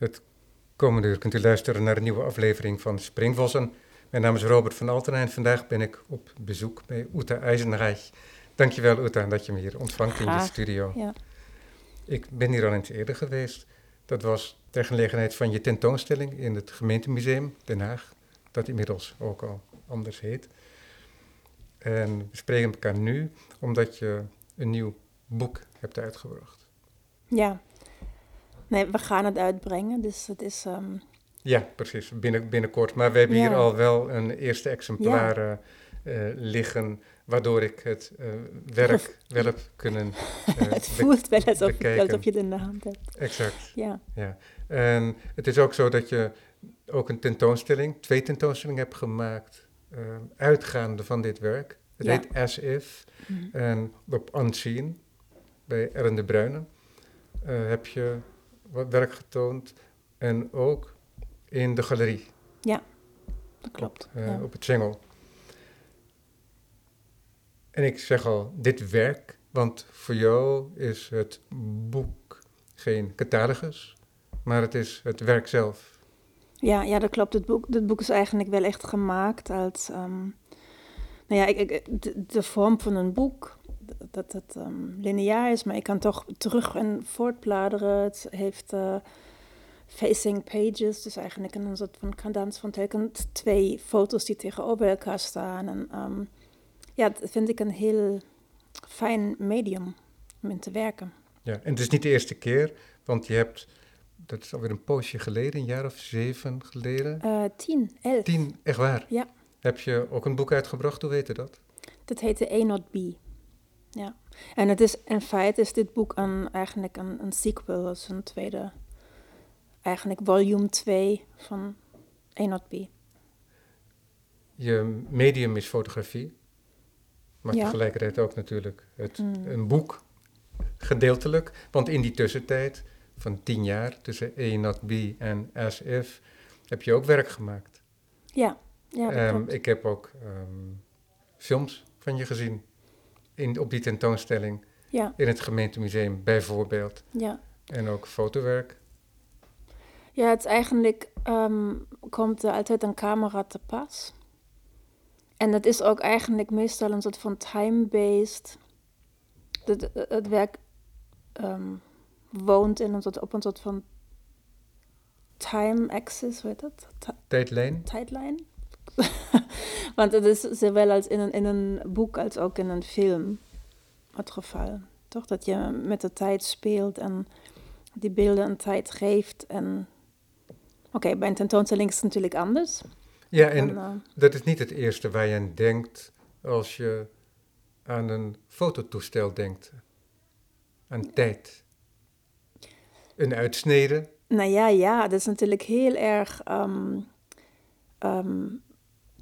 Het komende uur kunt u luisteren naar een nieuwe aflevering van Springvossen. Mijn naam is Robert van Altena en vandaag ben ik op bezoek bij Uta IJzenreich. Dankjewel Uta dat je me hier ontvangt in de studio. Ja. Ik ben hier al eens eerder geweest. Dat was ter gelegenheid van je tentoonstelling in het gemeentemuseum Den Haag, dat inmiddels ook al anders heet. En we spreken elkaar nu omdat je een nieuw boek hebt uitgebracht. Ja. Nee, we gaan het uitbrengen, dus het is... ehm, Ja, precies, binnen, binnenkort. Maar we hebben hier al wel een eerste exemplaar eh, eh, liggen, waardoor ik het eh, werk wel heb kunnen... het voelt wel alsof, bekijken. alsof je het in de hand hebt. Exact, Ja, ja. En het is ook zo dat je ook een tentoonstelling, twee tentoonstellingen hebt gemaakt, uitgaande van dit werk. Het Ja. heet As If. Mhm. En op Unseen, bij Ellen de Bruyne, heb je werk getoond. En ook in de galerie. dat klopt. eh, ja. op het Schengel. En ik zeg al, dit werk, want voor jou is het boek geen catalogus, maar het is het werk zelf. Ja, ja, dat klopt. Het boek, het boek is eigenlijk wel echt gemaakt als... ehm, nou ja, ik, ik, de, de vorm van een boek, dat het ehm, lineair is, maar ik kan toch terug en voortbladeren. Het heeft eh, facing pages, dus eigenlijk een soort van cadans van telkens twee foto's die tegenover elkaar staan. En ehm, ja, dat vind ik een heel fijn medium om in te werken. Ja, en het is niet de eerste keer, want je hebt, dat is alweer een poosje geleden, een jaar of zeven geleden, Eh, tien, elf. tien, echt waar. Ja. Heb je ook een boek uitgebracht, hoe weet je dat? Dat heette A Not B. Ja. En het is, in feite is dit boek een, eigenlijk een, een sequel, dus een tweede, eigenlijk volume 2 van A Not B. Je medium is fotografie, maar Ja. tegelijkertijd ook natuurlijk het, Mm. een boek, gedeeltelijk. Want in die tussentijd van tien jaar, tussen A Not B en As If, heb je ook werk gemaakt. Ja, ja dat Ehm, klopt. ik heb ook ehm, films van je gezien in, op die tentoonstelling Ja, in het gemeentemuseum bijvoorbeeld. ja. En ook fotowerk. ja, het is eigenlijk, ehm, komt er altijd een camera te pas. En het is ook eigenlijk meestal een soort van time-based. Het, het werk ehm, woont in een soort, op een soort van time-axis, hoe heet dat? Ti- Tijdlijn. tijdlijn. Want het is zowel als in een, in een boek als ook in een film het geval. Toch dat je met de tijd speelt en die beelden een tijd geeft. En oké, bij een tentoonstelling is het natuurlijk anders. Ja, en eh, dat is niet het eerste waar je aan denkt als je aan een fototoestel denkt. Aan tijd. Een uitsnede. nou ja, ja, dat is natuurlijk heel erg. ehm, ehm,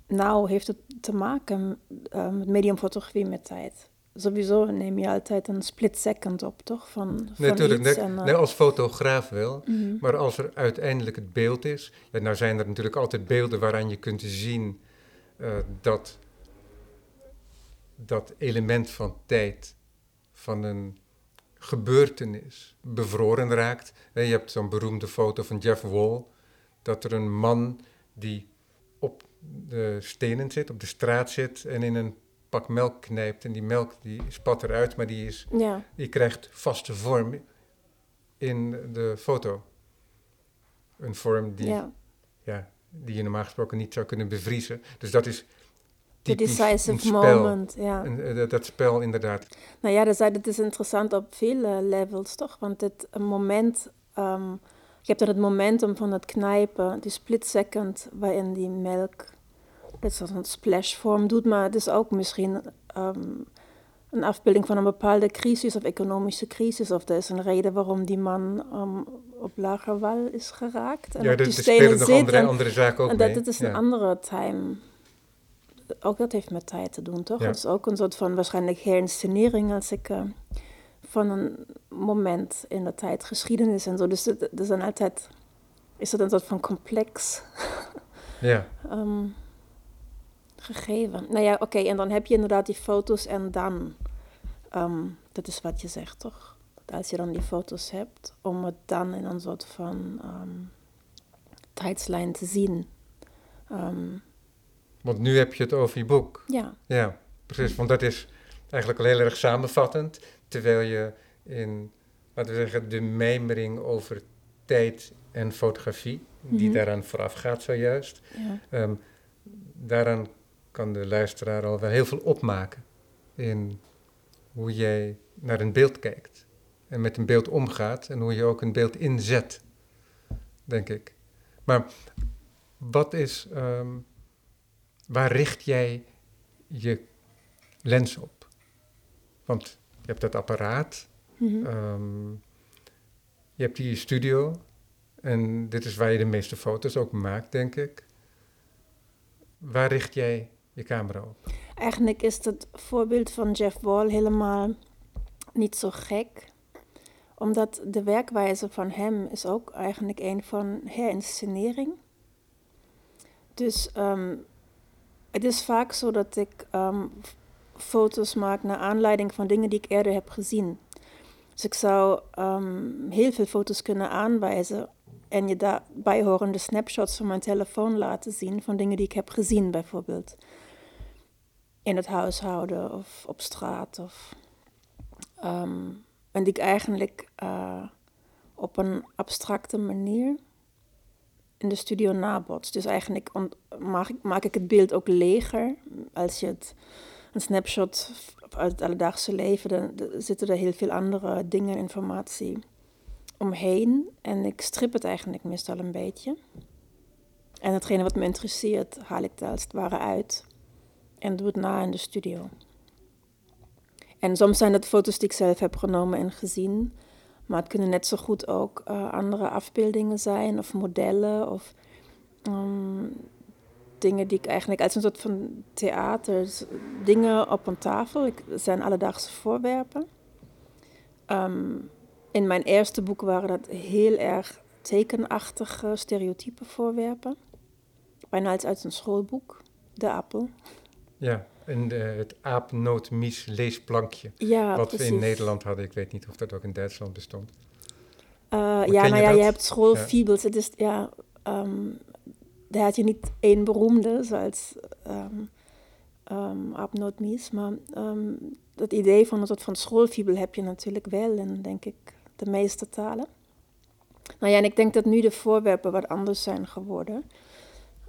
nou, heeft het te maken eh, met mediumfotografie met tijd. Sowieso neem je altijd een split second op, toch? Van, van Natuurlijk, iets nee, en, eh, nee, als fotograaf wel. mhm. Maar als er uiteindelijk het beeld is. Ja, nou zijn er natuurlijk altijd beelden waaraan je kunt zien eh, dat dat element van tijd, van een gebeurtenis, bevroren raakt. Je hebt zo'n beroemde foto van Jeff Wall, dat er een man die de stenen zit, op de straat zit en in een pak melk knijpt. En die melk die spat eruit, maar die, is, Ja, die krijgt vaste vorm in de foto. Een vorm die, ja. ja, die je normaal gesproken niet zou kunnen bevriezen. Dus dat is een decisive moment, ja. Eh, dat, dat spel inderdaad. Nou ja, dat is, dat is interessant op veel levels, toch? Want het moment, ehm, je hebt dan het momentum van het knijpen, die split second waarin die melk dat soort van splashvorm doet, maar het is ook misschien ehm, een afbeelding van een bepaalde crisis of economische crisis. Of er is een reden waarom die man ehm, op lager wal is geraakt. En ja, er, er spelen nog andere, en- andere zaken ook en mee. dat, dat is een andere time. Ook dat heeft met tijd te doen, toch? Ja. Het is ook een soort van waarschijnlijk herinscenering als ik eh, van een moment in de tijd geschiedenis en zo. Dus het, het is dan altijd, is het een soort van complex Ja, ehm, gegeven. Nou ja, oké, en dan heb je inderdaad die foto's en dan, ehm, dat is wat je zegt, toch? als je dan die foto's hebt, om het dan in een soort van um, tijdslijn te zien. Um, want nu heb je het over je boek. Ja. Ja, precies. Want dat is eigenlijk al heel erg samenvattend. Terwijl je in, laten we zeggen, de mijmering over tijd en fotografie, die mhm. daaraan vooraf gaat zojuist. Ja. Daaraan kan de luisteraar al wel heel veel opmaken in hoe jij naar een beeld kijkt en met een beeld omgaat en hoe je ook een beeld inzet, denk ik. Maar wat is, ehm, waar richt jij je lens op? Want je hebt dat apparaat, mhm. ehm, je hebt hier je studio en dit is waar je de meeste foto's ook maakt, denk ik. Waar richt jij je camera op? Eigenlijk is het voorbeeld van Jeff Wall helemaal niet zo gek. Omdat de werkwijze van hem is ook eigenlijk een van herinscenering. Dus ehm, het is vaak zo dat ik ehm, foto's maak naar aanleiding van dingen die ik eerder heb gezien. Dus ik zou um, heel veel foto's kunnen aanwijzen en je daarbij horende snapshots van mijn telefoon laten zien van dingen die ik heb gezien, bijvoorbeeld. In het huishouden of op straat. Of, um, en die ik eigenlijk uh, op een abstracte manier in de studio nabots. Dus eigenlijk maak, ik, maak ik het beeld ook leger. Als je het, een snapshot uit het alledaagse leven, dan, dan zitten er heel veel andere dingen, informatie omheen. En ik strip het eigenlijk meestal een beetje. En hetgene wat me interesseert, haal ik daar als het ware uit. En doe het na in de studio. En soms zijn het foto's die ik zelf heb genomen en gezien. Maar het kunnen net zo goed ook uh, andere afbeeldingen zijn of modellen of um, dingen die ik eigenlijk als een soort van theater, dingen op een tafel. Ik, zijn alledaagse voorwerpen. Um, in mijn eerste boek waren dat heel erg tekenachtige stereotype voorwerpen. Bijna als uit een schoolboek. De appel. Ja, en de, het aapnootmies leesplankje. Ja, wat we in Nederland hadden. Ik weet niet of dat ook in Duitsland bestond. Uh, ja, nou ja, je hebt schoolfiebels. Het is, ja, um, daar had je niet één beroemde, zoals um, um, aapnootmies. Maar dat idee van een soort van schoolfiebel heb je natuurlijk wel. En denk ik, de meeste talen. Nou ja, en ik denk dat nu de voorwerpen wat anders zijn geworden.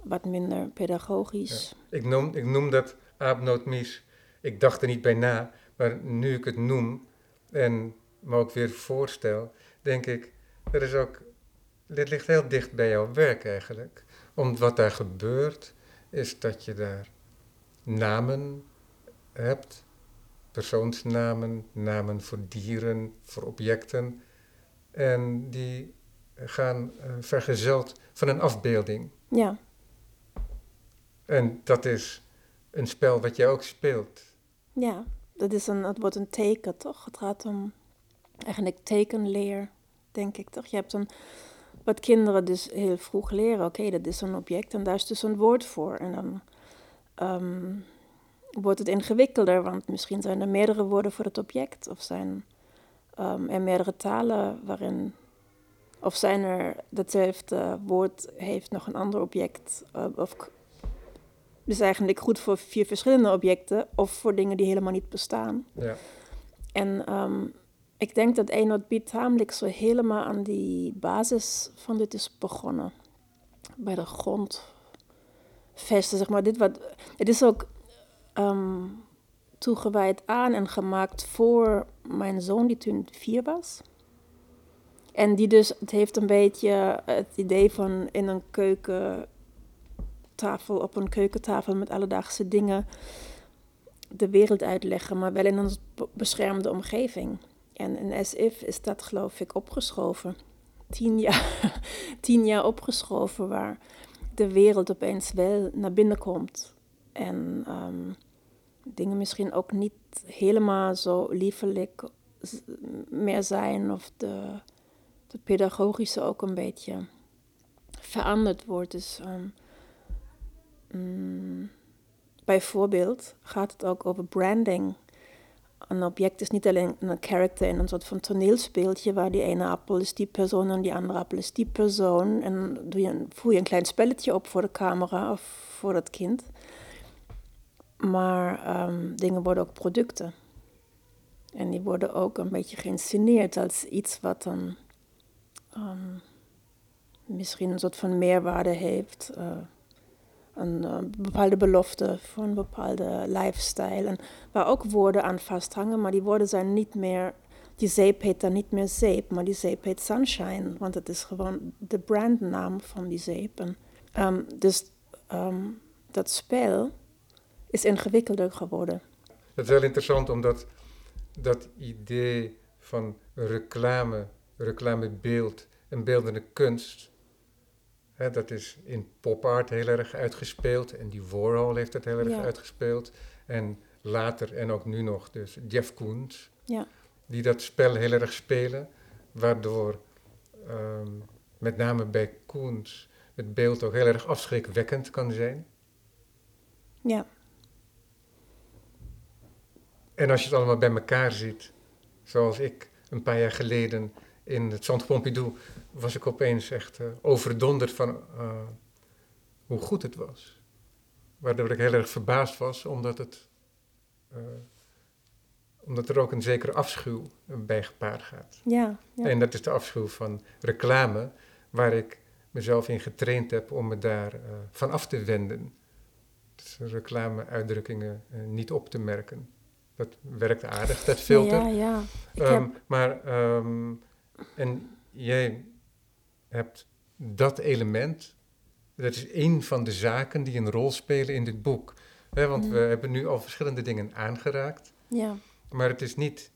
Wat minder pedagogisch. Ik, noem, ik noem dat aapnootmies. Ik dacht er niet bij na, maar nu ik het noem en me ook weer voorstel, denk ik, er is ook, dit ligt heel dicht bij jouw werk eigenlijk. Omdat wat daar gebeurt, is dat je daar namen hebt persoonsnamen, namen voor dieren, voor objecten. En die gaan uh, vergezeld van een afbeelding. Ja. En dat is een spel wat jij ook speelt. Ja, dat is een, het wordt een teken, toch? Het gaat om eigenlijk tekenleer, denk ik, toch? Je hebt een, wat kinderen dus heel vroeg leren. Oké, dat is een object en daar is dus een woord voor. En dan um, wordt het ingewikkelder, want misschien zijn er meerdere woorden voor het object, of zijn um, er meerdere talen waarin, of zijn er datzelfde woord heeft nog een ander object, uh, of dus eigenlijk goed voor vier verschillende objecten, of voor dingen die helemaal niet bestaan. Ja. En um, ik denk dat Eenhout Biet tamelijk zo helemaal aan die basis van dit is begonnen. Bij de grondvesten, zeg maar. Dit wat, het is ook um, toegewijd aan en gemaakt voor mijn zoon, die toen vier was. En die dus, het heeft een beetje het idee van in een keukentafel, op een keukentafel met alledaagse dingen de wereld uitleggen, maar wel in een beschermde omgeving. En in SIF is dat geloof ik opgeschoven. Tien jaar, tien jaar opgeschoven waar de wereld opeens wel naar binnen komt. En um, dingen misschien ook niet helemaal zo liefelijk meer zijn of de, pedagogische ook een beetje veranderd wordt. Dus um, mm, bijvoorbeeld gaat het ook over branding. een object is niet alleen een character in een soort van toneelspeeltje waar die ene appel is die persoon en die andere appel is die persoon. En doe je voer je een klein spelletje op voor de camera of voor het kind. Maar ehm, dingen worden ook producten. En die worden ook een beetje geïnsceneerd als iets wat dan ehm, misschien een soort van meerwaarde heeft. Uh, een uh, bepaalde belofte voor een bepaalde lifestyle. En waar ook woorden aan vasthangen, maar die woorden zijn niet meer. Die zeep heet dan niet meer zeep, maar die zeep heet Sunshine, want het is gewoon de brandnaam van die zeep. En, um, dus um, dat spel is ingewikkelder geworden. Het is heel interessant omdat dat idee van reclame, reclamebeeld en beeldende kunst dat is in pop art heel erg uitgespeeld. En die Warhol heeft het heel erg uitgespeeld. En later en ook nu nog dus Jeff Koons. Ja. Die dat spel heel erg spelen. Waardoor ehm, met name bij Koens het beeld ook heel erg afschrikwekkend kan zijn. Ja. En als je het allemaal bij elkaar ziet, zoals ik een paar jaar geleden in het Centre Pompidou was ik opeens echt uh, overdonderd van uh, hoe goed het was. Waardoor ik heel erg verbaasd was, omdat, het, uh, omdat er ook een zekere afschuw bij gepaard gaat. Ja, ja, En dat is de afschuw van reclame, waar ik mezelf in getraind heb om me daar van af te wenden. Dus reclame-uitdrukkingen niet op te merken. Dat werkt aardig, dat filter. Ja, ja. Um, heb... Maar, um, en jij hebt dat element. Dat is een van de zaken die een rol spelen in dit boek. want we hebben nu al verschillende dingen aangeraakt. Ja. Maar het is niet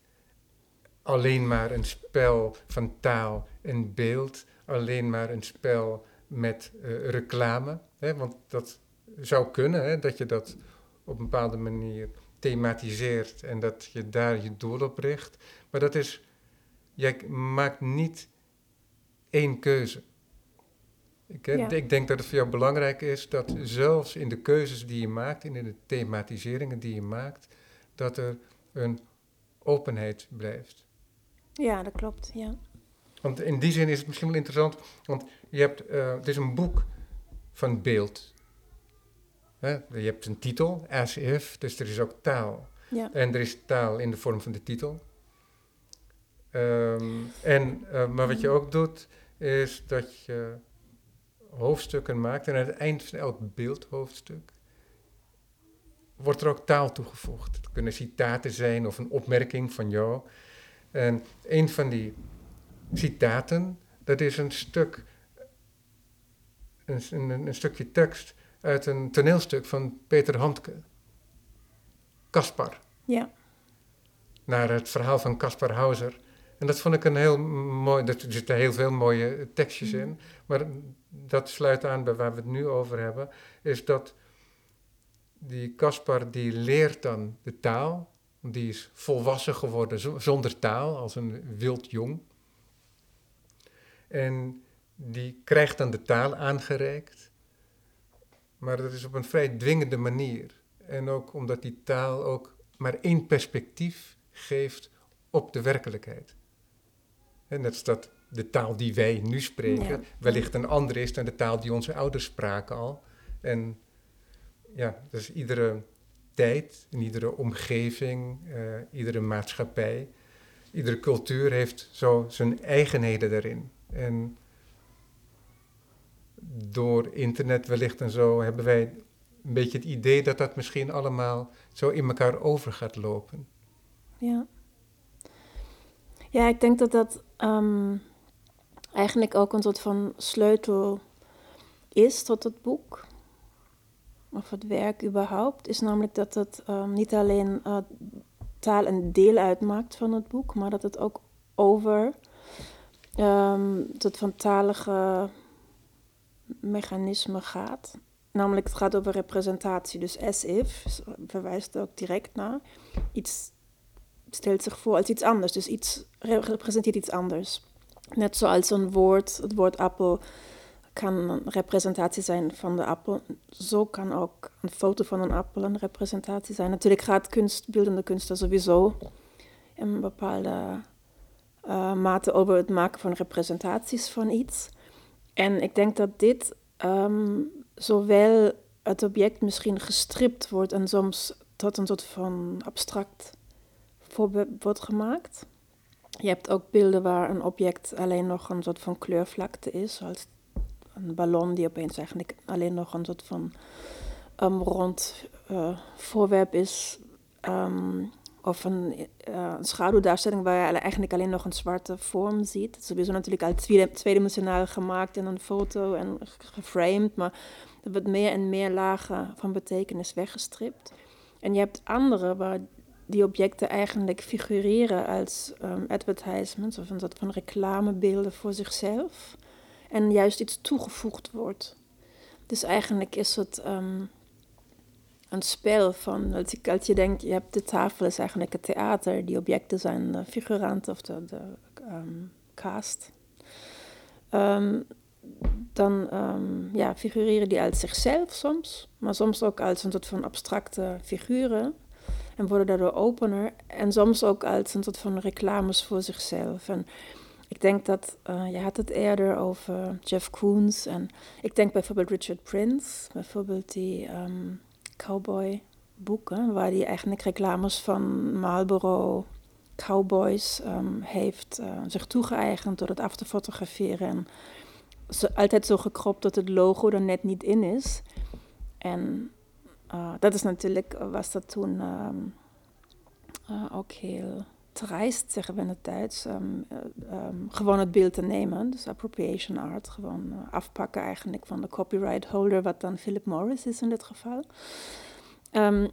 alleen maar een spel van taal en beeld, alleen maar een spel met uh, reclame. Hè, want dat zou kunnen, hè, dat je dat op een bepaalde manier thematiseert en dat je daar je doel op richt. Maar dat is, jij maakt niet één keuze. Ik, ik, denk dat het voor jou belangrijk is dat zelfs in de keuzes die je maakt, in de thematiseringen die je maakt, dat er een openheid blijft. Ja, dat klopt, ja. Want in die zin is het misschien wel interessant, want je hebt, uh, het is een boek van beeld. Hè? Je hebt een titel, as if, dus er is ook taal. Ja. En er is taal in de vorm van de titel. Um, en, uh, maar wat je ook doet, is dat je hoofdstukken maakt en aan het eind van elk beeldhoofdstuk wordt er ook taal toegevoegd. Het kunnen citaten zijn of een opmerking van jou. En een van die citaten, dat is een stuk, een, een, een stukje tekst uit een toneelstuk van Peter Handke. Kaspar. Ja. Naar het verhaal van Kaspar Hauser. En dat vond ik een heel mooi, er zitten heel veel mooie tekstjes in, mm. maar dat sluit aan bij waar we het nu over hebben, is dat die Caspar die leert dan de taal, die is volwassen geworden zonder taal, als een wild jong. En die krijgt dan de taal aangereikt, maar dat is op een vrij dwingende manier. En ook omdat die taal ook maar één perspectief geeft op de werkelijkheid. En dat is dat de taal die wij nu spreken wellicht een andere is dan de taal die onze ouders spraken al. En ja, dus iedere tijd, in iedere omgeving, uh, iedere maatschappij, iedere cultuur heeft zo zijn eigenheden daarin. En door internet wellicht en zo hebben wij een beetje het idee dat dat misschien allemaal zo in elkaar over gaat lopen. Ja. Ja, ik denk dat dat um, eigenlijk ook een soort van sleutel is tot het boek. Of het werk überhaupt. Is namelijk dat het um, niet alleen uh, taal een deel uitmaakt van het boek, maar dat het ook over um, het van talige mechanisme gaat. Namelijk, het gaat over representatie. Dus as if verwijst ook direct naar iets stelt zich voor als iets anders. Dus iets representeert iets anders. Net zoals een woord, het woord appel, kan een representatie zijn van de appel. Zo kan ook een foto van een appel een representatie zijn. Natuurlijk gaat kunst, beeldende kunst sowieso in bepaalde uh, mate over het maken van representaties van iets. En ik denk dat dit um, zowel het object misschien gestript wordt en soms tot een soort van abstract wordt gemaakt. Je hebt ook beelden waar een object alleen nog een soort van kleurvlakte is, zoals een ballon die opeens eigenlijk alleen nog een soort van um, rond uh, voorwerp is. Um, of een, uh, een, schaduwdaarstelling waar je eigenlijk alleen nog een zwarte vorm ziet. Het is sowieso natuurlijk al tweedimensionaal gemaakt in een foto en geframed, maar er wordt meer en meer lagen van betekenis weggestript. En je hebt andere waar die objecten eigenlijk figureren als um, advertisements of een soort van reclamebeelden voor zichzelf. En juist iets toegevoegd wordt. Dus eigenlijk is het um, een spel van, als, als je denkt, je hebt de tafel is eigenlijk het theater, die objecten zijn de figuranten of de, de um, cast. dan ja, figureren die als zichzelf soms, maar soms ook als een soort van abstracte figuren en worden daardoor opener. En soms ook als een soort van reclames voor zichzelf. En ik denk dat, uh, je had het eerder over Jeff Koons. En ik denk bijvoorbeeld Richard Prince, bijvoorbeeld die um, cowboy boeken, waar hij eigenlijk reclames van Marlboro cowboys um, heeft uh, zich toegeëigend door het af te fotograferen. En zo, altijd zo gekropt dat het logo er net niet in is. En uh, dat is natuurlijk, was dat toen um, uh, ook heel dreist, zeggen we in het um, um, gewoon het beeld te nemen. Dus appropriation art, gewoon afpakken eigenlijk van de copyright holder, wat dan Philip Morris is in dit geval. Um,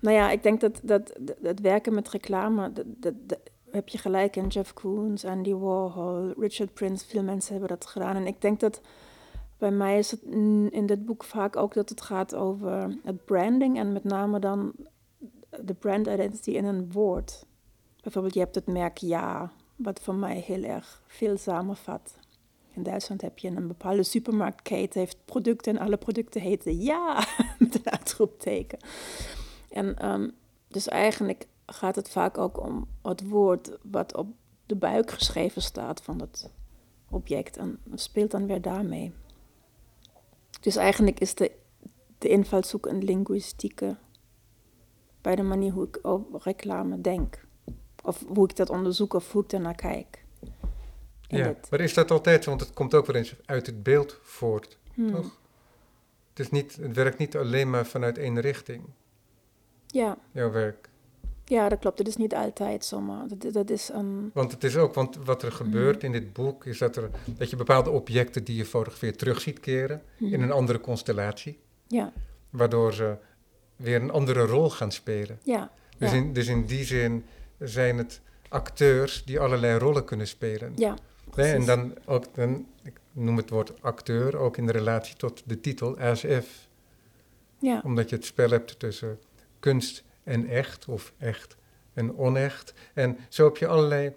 nou ja, ik denk dat, dat, dat, werken met reclame, dat, dat, heb je gelijk in Jeff Koons, Andy Warhol, Richard Prince, veel mensen hebben dat gedaan. En ik denk dat bij mij is het in dit boek vaak ook dat het gaat over het branding en met name dan de brand identity in een woord. Bijvoorbeeld, je hebt het merk Ja, wat voor mij heel erg veel samenvat. In Duitsland heb je een bepaalde supermarktketen, heeft producten en alle producten heten Ja, met een uitroepteken. En um, dus eigenlijk gaat het vaak ook om het woord wat op de buik geschreven staat van het object en speelt dan weer daarmee. Dus eigenlijk is de, de invalshoek een linguïstieke bij de manier hoe ik over reclame denk. Of hoe ik dat onderzoek of hoe ik ernaar kijk. ja, maar is dat altijd, want het komt ook wel eens uit het beeld voort, hmm. toch? Het, is niet, het werkt niet alleen maar vanuit één richting. Ja. Jouw werk. Ja, dat klopt. Het is niet altijd zomaar. Dat, dat is een... Want het is ook, want wat er gebeurt hmm. in dit boek is dat, er, dat je bepaalde objecten die je fotografeert terug ziet keren in hmm. een andere constellatie. Ja. Waardoor ze weer een andere rol gaan spelen. Ja. Dus, In, dus in die zin zijn het acteurs die allerlei rollen kunnen spelen. Ja. en dan ook, dan, ik noem het woord acteur, ook in de relatie tot de titel, as if. Ja. Omdat je het spel hebt tussen kunst en echt, of echt en onecht. En zo heb je allerlei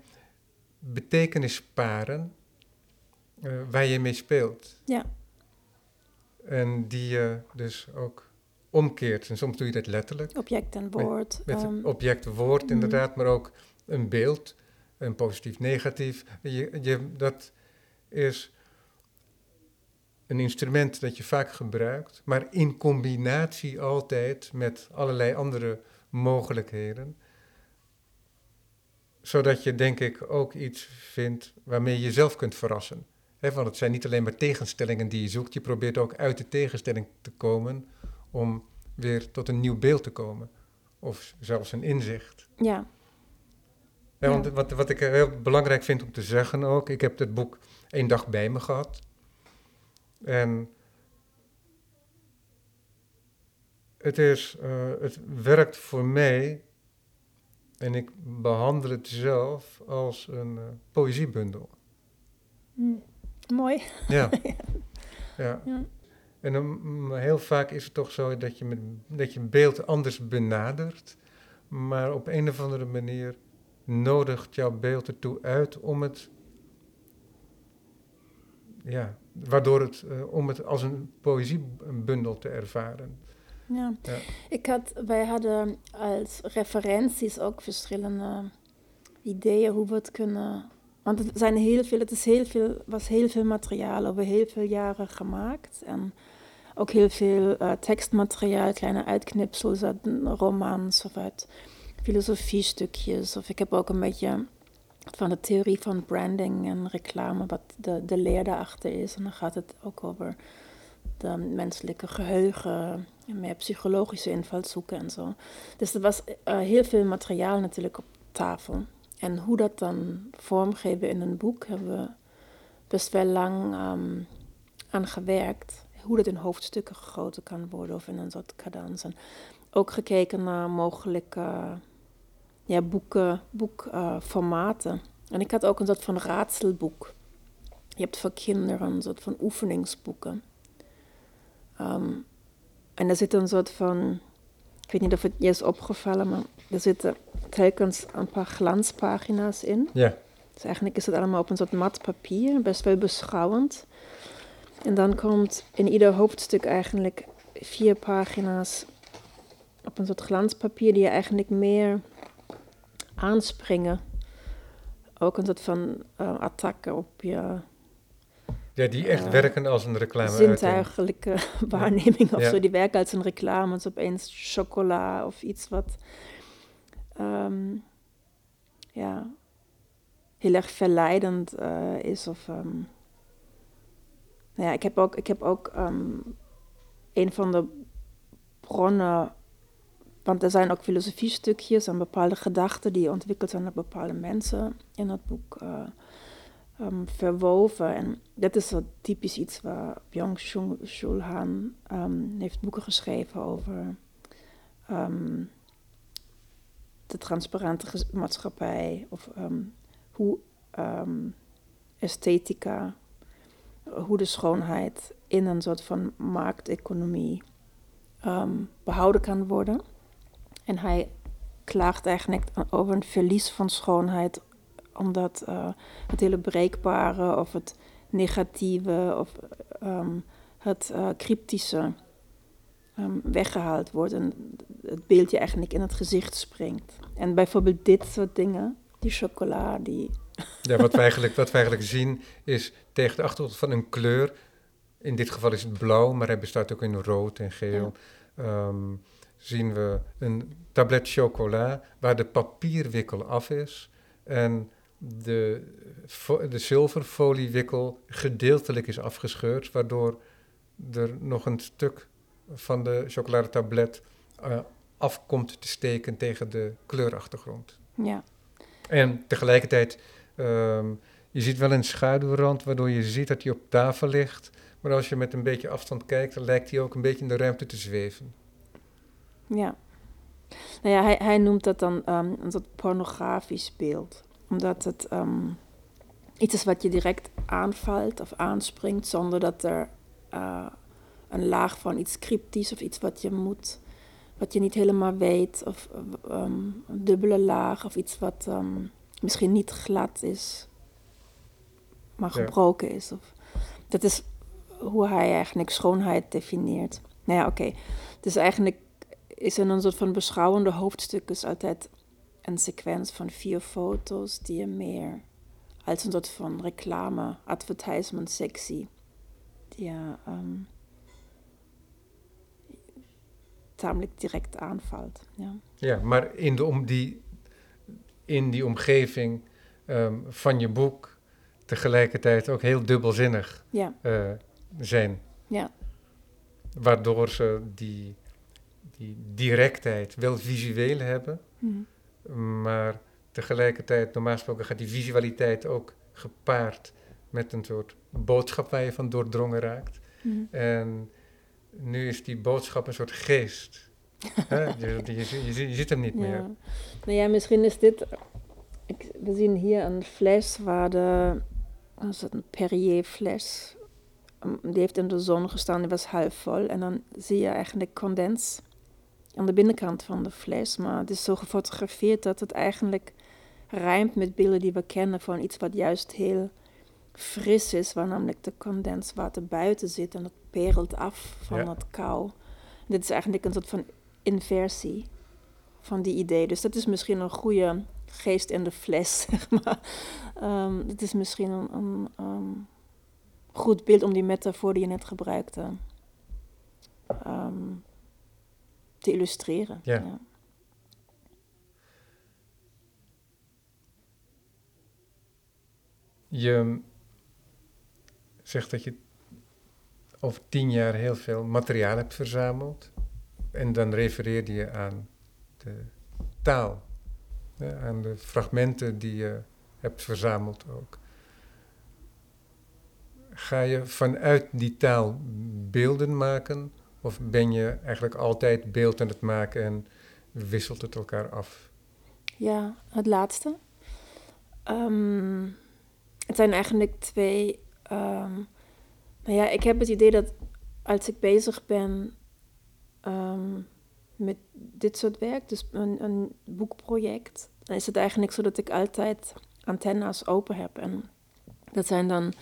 betekenisparen uh, waar je mee speelt. Ja. En die je dus ook omkeert. En soms doe je dat letterlijk. Object en woord. Met, met um, object, woord mhm. inderdaad, maar ook een beeld, een positief, negatief. Je, je, dat is een instrument dat je vaak gebruikt, maar in combinatie altijd met allerlei andere mogelijkheden. Zodat je, denk ik, ook iets vindt waarmee je jezelf kunt verrassen. He, want het zijn niet alleen maar tegenstellingen die je zoekt, je probeert ook uit de tegenstelling te komen om weer tot een nieuw beeld te komen. Of zelfs een inzicht. Ja. ja want wat, wat ik heel belangrijk vind om te zeggen ook, ik heb het boek één dag bij me gehad. En het, is, uh, het werkt voor mij, en ik behandel het zelf als een uh, poëziebundel. Mm, mooi. Ja. ja. ja. En dan, heel vaak is het toch zo dat je, met, dat je beeld anders benadert, maar op een of andere manier nodigt jouw beeld ertoe uit om het ja, waardoor het, uh, om het als een poëziebundel te ervaren. Ja. ja. Ik had, wij hadden als referenties ook verschillende ideeën hoe we het kunnen. Want het, zijn heel veel, het is heel veel, was heel veel materiaal over heel veel jaren gemaakt. En ook heel veel uh, tekstmateriaal, kleine uitknipsels uit romans of uit filosofiestukjes. Of ik heb ook een beetje van de theorie van branding en reclame, wat de, de leer daarachter is. En dan gaat het ook over de menselijke geheugen, en meer psychologische invalshoeken en zo. Dus er was uh, heel veel materiaal natuurlijk op tafel. En hoe dat dan vormgeven in een boek hebben we best wel lang um, aan gewerkt. Hoe dat in hoofdstukken gegoten kan worden of in een soort cadans. Ook gekeken naar mogelijke ja, boeken, boekformaten. en ik had ook een soort van raadselboek. Je hebt voor kinderen een soort van oefeningsboeken. Ehm, en er zit een soort van, ik weet niet of het je is opgevallen, maar er zitten telkens een paar glanspagina's in. Ja. Dus eigenlijk is het allemaal op een soort mat papier, best wel beschouwend. En dan komt in ieder hoofdstuk eigenlijk vier pagina's op een soort glanspapier die je eigenlijk meer aanspringen. Ook een soort van uh, op je. Ja, die echt uh, werken als een reclame. Zintuigelijke waarneming of zo. Die werken als een reclame. Dus opeens chocola of iets wat. Um, ja, heel erg verleidend uh, is. Of, um, nou ja, ik heb ook, ik heb ook um, een van de bronnen want er zijn ook filosofiestukjes en bepaalde gedachten die ontwikkeld zijn door bepaalde mensen in het boek uh, um, verwoven. En dat is zo typisch iets waar Byung-Chul Han um, heeft boeken geschreven over um, de transparante maatschappij of hoe esthetica, hoe de schoonheid in een soort van markteconomie behouden kan worden. En hij klaagt eigenlijk over een verlies van schoonheid, omdat uh, het hele breekbare of het negatieve of um, het uh, cryptische um, weggehaald wordt en het beeldje eigenlijk in het gezicht springt. En bijvoorbeeld dit soort dingen, die chocola, die... Ja, wat we eigenlijk, wat we eigenlijk zien is tegen de achtergrond van een kleur, in dit geval is het blauw, maar hij bestaat ook in rood en geel. Ja. Um, zien we een tablet chocola waar de papierwikkel af is en de, de zilverfoliewikkel gedeeltelijk is afgescheurd, waardoor er nog een stuk van de chocoladetablet uh, afkomt te steken tegen de kleurachtergrond. Ja. En tegelijkertijd, um, je ziet wel een schaduwrand, waardoor je ziet dat hij op tafel ligt. Maar als je met een beetje afstand kijkt, dan lijkt hij ook een beetje in de ruimte te zweven. Ja. Nou ja, hij, hij noemt dat dan um, een soort pornografisch beeld. Omdat het um, iets is wat je direct aanvalt of aanspringt, zonder dat er uh, een laag van iets cryptisch of iets wat je moet, wat je niet helemaal weet, of um, een dubbele laag of iets wat misschien niet glad is, maar gebroken is. Of, dat is hoe hij eigenlijk schoonheid definieert. Nou ja, oké. Okay. Dus eigenlijk is in een soort van beschouwende hoofdstuk is altijd een sequentie van vier foto's die je meer als een soort van reclame, advertisement sectie, die je um, tamelijk direct aanvalt. Ja, ja maar in, de om die, in die omgeving um, van je boek tegelijkertijd ook heel dubbelzinnig ja. uh, zijn. Ja. Waardoor ze die die directheid wel visueel hebben, hmm. Maar tegelijkertijd, normaal gesproken, gaat die visualiteit ook gepaard met een soort boodschap waar je van doordrongen raakt. Hmm. En nu is die boodschap een soort geest. je, je, je, je, ziet hem niet ja. meer. Nou ja, misschien is dit. Ik, we zien hier een fles waar de. Dat een Perrier-fles. Die heeft in de zon gestaan, die was half vol. En dan zie je eigenlijk condens aan de binnenkant van de fles. Maar het is zo gefotografeerd dat het eigenlijk rijmt met beelden die we kennen van iets wat juist heel fris is, waar namelijk de condenswater buiten zit en het perelt af van Ja. het kou. Dit is eigenlijk een soort van inversie van die idee. Dus dat is misschien een goede geest in de fles, zeg maar. Het is misschien een, een ehm, goed beeld om die metafoor die je net gebruikte ehm, te illustreren. Ja. Je zegt dat je over tien jaar heel veel materiaal hebt verzameld. En dan refereerde je aan de taal. aan de fragmenten die je hebt verzameld ook. Ga je vanuit die taal beelden maken? Of ben je eigenlijk altijd beeld aan het maken en wisselt het elkaar af? Ja, het laatste. Ehm, het zijn eigenlijk twee. ehm, nou ja, ik heb het idee dat als ik bezig ben ehm, met dit soort werk, dus een, een boekproject, dan is het eigenlijk zo dat ik altijd antennes open heb. En dat zijn dan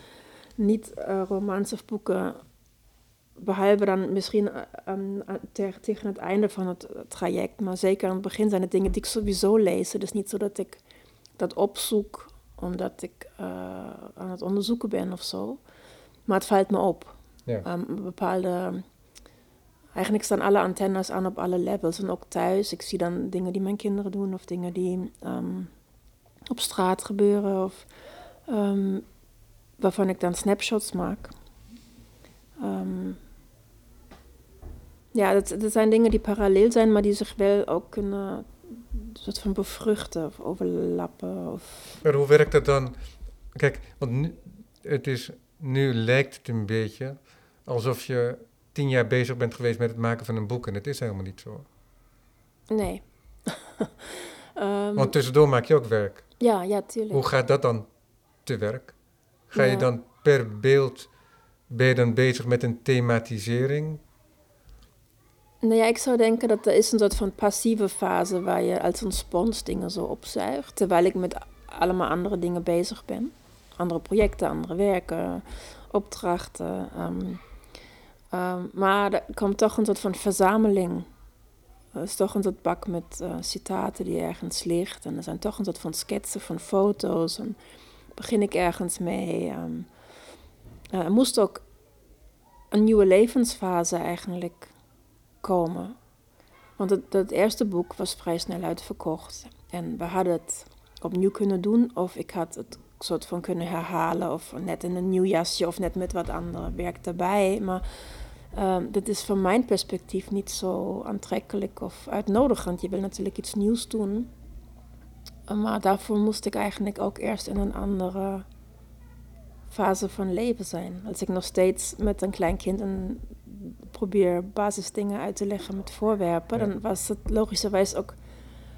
niet eh, romans of boeken, behalve dan misschien eh, ehm, eh, ter- tegen het einde van het traject, maar zeker aan het begin zijn het dingen die ik sowieso lees. Dus niet zo dat ik dat opzoek omdat ik eh, aan het onderzoeken ben of zo. Maar het valt me op. Ja. Ehm, bepaalde. Eigenlijk staan alle antennes aan op alle levels. En ook thuis. Ik zie dan dingen die mijn kinderen doen of dingen die ehm, op straat gebeuren. Of waarvan ik dan snapshots maak. Ja, dat, dat zijn dingen die parallel zijn, maar die zich wel ook kunnen soort van bevruchten of overlappen. Of, Maar hoe werkt dat dan? Kijk, want nu, het is, nu lijkt het een beetje alsof je tien jaar bezig bent geweest met het maken van een boek. En het is helemaal niet zo. nee. Ehm, Want tussendoor maak je ook werk. ja, ja, tuurlijk. Hoe gaat dat dan te werk? Ga je dan per beeld, ben je dan bezig met een thematisering? Nou ja, ik zou denken dat er is een soort van passieve fase waar je als een spons dingen zo opzuigt. Terwijl ik met allemaal andere dingen bezig ben. Andere projecten, andere werken, opdrachten. ehm, ehm, maar er komt toch een soort van verzameling. Er is toch een soort bak met eh, citaten die ergens ligt. En er zijn toch een soort van schetsen van foto's. En begin ik ergens mee. Eh, er moest ook een nieuwe levensfase eigenlijk komen. Want het, het eerste boek was vrij snel uitverkocht. En we hadden het opnieuw kunnen doen. Of ik had het soort van kunnen herhalen. Of net in een nieuw jasje. Of net met wat andere werk erbij. Maar ehm dat is van mijn perspectief niet zo aantrekkelijk of uitnodigend. Je wil natuurlijk iets nieuws doen. Maar daarvoor moest ik eigenlijk ook eerst in een andere fase van leven zijn. Als ik nog steeds met een klein kind een, probeer basisdingen uit te leggen met voorwerpen, Ja. dan was het logischerwijs ook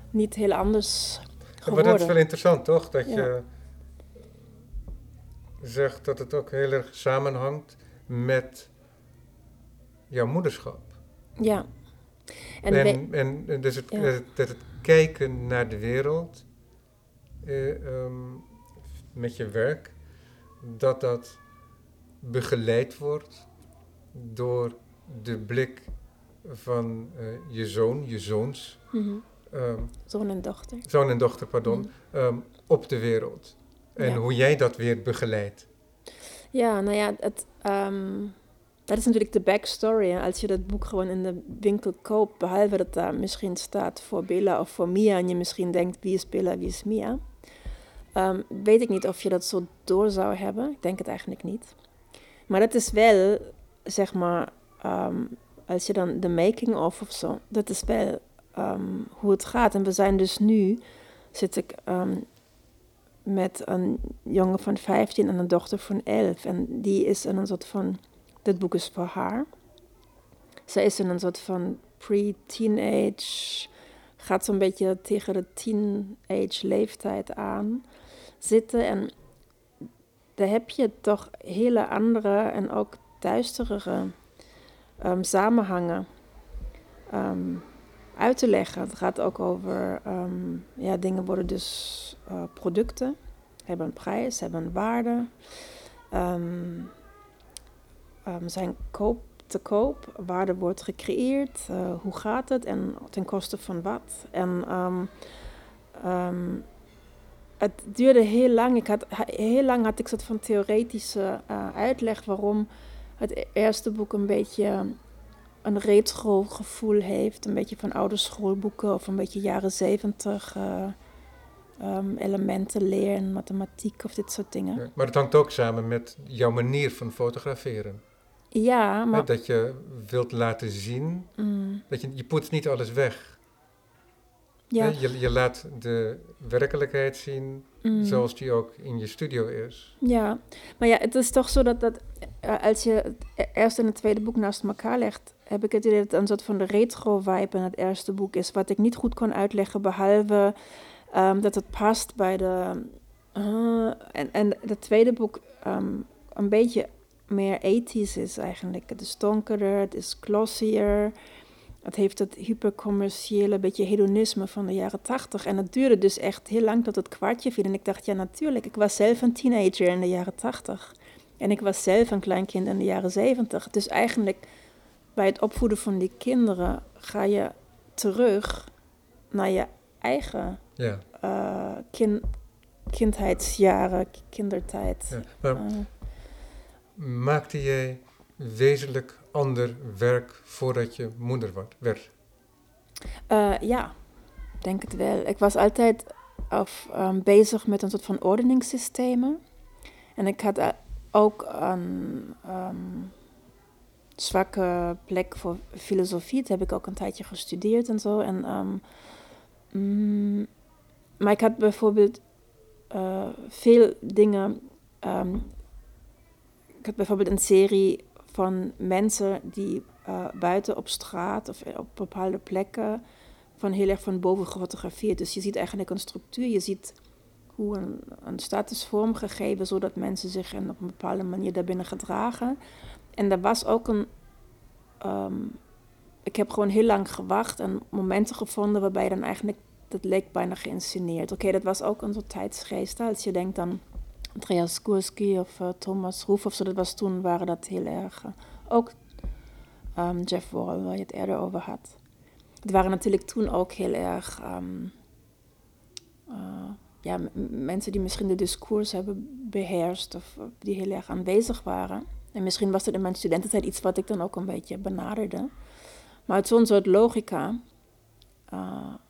niet heel anders Maar geworden. dat is wel interessant, toch? Dat Ja. je zegt dat het ook heel erg samenhangt met jouw moederschap. Ja. En, En, we- en, en dus het, Ja. het, het, het kijken naar de wereld eh, ehm, met je werk, dat dat begeleid wordt door de blik van eh, je zoon, je zoons, Mhm. ehm, zoon en dochter. zoon en dochter, pardon, Mhm. ehm, op de wereld. En Ja. hoe jij dat weer begeleidt. Ja, nou ja, het, ehm, dat is natuurlijk de backstory. hè. Als je dat boek gewoon in de winkel koopt, behalve dat daar misschien staat voor Bella of voor Mia, en je misschien denkt wie is Bella, wie is Mia, weet ik niet of je dat zo door zou hebben. Ik denk het eigenlijk niet. Maar dat is wel, zeg maar, ehm, als je dan de making of of zo, dat is wel ehm, hoe het gaat. En we zijn dus nu, zit ik ehm, met een jongen van 15 en een dochter van 11. En die is in een soort van, dit boek is voor haar. Zij is in een soort van pre-teenage, gaat zo'n beetje tegen de teenage leeftijd aan zitten. En daar heb je toch hele andere en ook duisterere ehm, samenhangen ehm, uit te leggen. Het gaat ook over, ehm, ja, dingen worden dus eh, producten, hebben een prijs, hebben een waarde. zijn koop te koop, waar er wordt gecreëerd, uh, hoe gaat het en ten koste van wat. En het duurde heel lang. Ik had, heel lang had ik soort van theoretische uh, uitleg waarom het eerste boek een beetje een reedschoolgevoel heeft. Een beetje van oude schoolboeken of een beetje jaren zeventig uh, um, elementen leren, mathematiek of dit soort dingen. Ja, maar het hangt ook samen met jouw manier van fotograferen. Ja, maar... Dat je wilt laten zien, mm. dat je, je poetst niet alles weg. Ja. Je, je laat de werkelijkheid zien mm. zoals die ook in je studio is. Ja, maar ja, het is toch zo dat, dat eh, als je het e-, eerste en het tweede boek naast elkaar legt, heb ik het idee dat het een soort van de retro-vibe in het eerste boek is, wat ik niet goed kon uitleggen, behalve um, dat het past bij de... Uh, en, en het tweede boek um, een beetje meer ethisch is eigenlijk. Het is donkerder, het is glossier. Het heeft het hypercommerciële, beetje hedonisme van de jaren tachtig. En het duurde dus echt heel lang tot het kwartje viel. En ik dacht, ja natuurlijk, ik was zelf een teenager in de jaren tachtig. En ik was zelf een klein kind in de jaren zeventig. Dus eigenlijk bij het opvoeden van die kinderen ga je terug naar je eigen ja. uh, kin kindheidsjaren, kindertijd. Ja, maar, uh, maakte jij wezenlijk ander werk voordat je moeder werd? Uh, ja, denk het wel. Ik was altijd of, um, bezig met een soort van ordeningssystemen. En ik had ook een um, zwakke plek voor filosofie. Dat heb ik ook een tijdje gestudeerd en zo. En, um, mm, maar ik had bijvoorbeeld uh, veel dingen had bijvoorbeeld een serie van mensen die uh, buiten op straat of op bepaalde plekken van heel erg van boven gefotografeerd. Dus je ziet eigenlijk een structuur, je ziet hoe een, een stad is vormgegeven zodat mensen zich op een bepaalde manier daarbinnen gedragen. En er was ook een. Um, ik heb gewoon heel lang gewacht en momenten gevonden waarbij dan eigenlijk. Dat leek bijna geïnsceneerd. Oké, dat was ook een soort tijdsgeest. Als je denkt dan Andreas Gurski of uh, Thomas Roef of zo, dat was toen, waren dat heel erg. Uh, ook um, Jeff Wall, waar je het eerder over had. Het waren natuurlijk toen ook heel erg um, uh, ja, mensen die misschien de discours hebben beheerst of die heel erg aanwezig waren. En misschien was het in mijn studententijd iets wat ik dan ook een beetje benaderde. Maar uit zo'n soort logica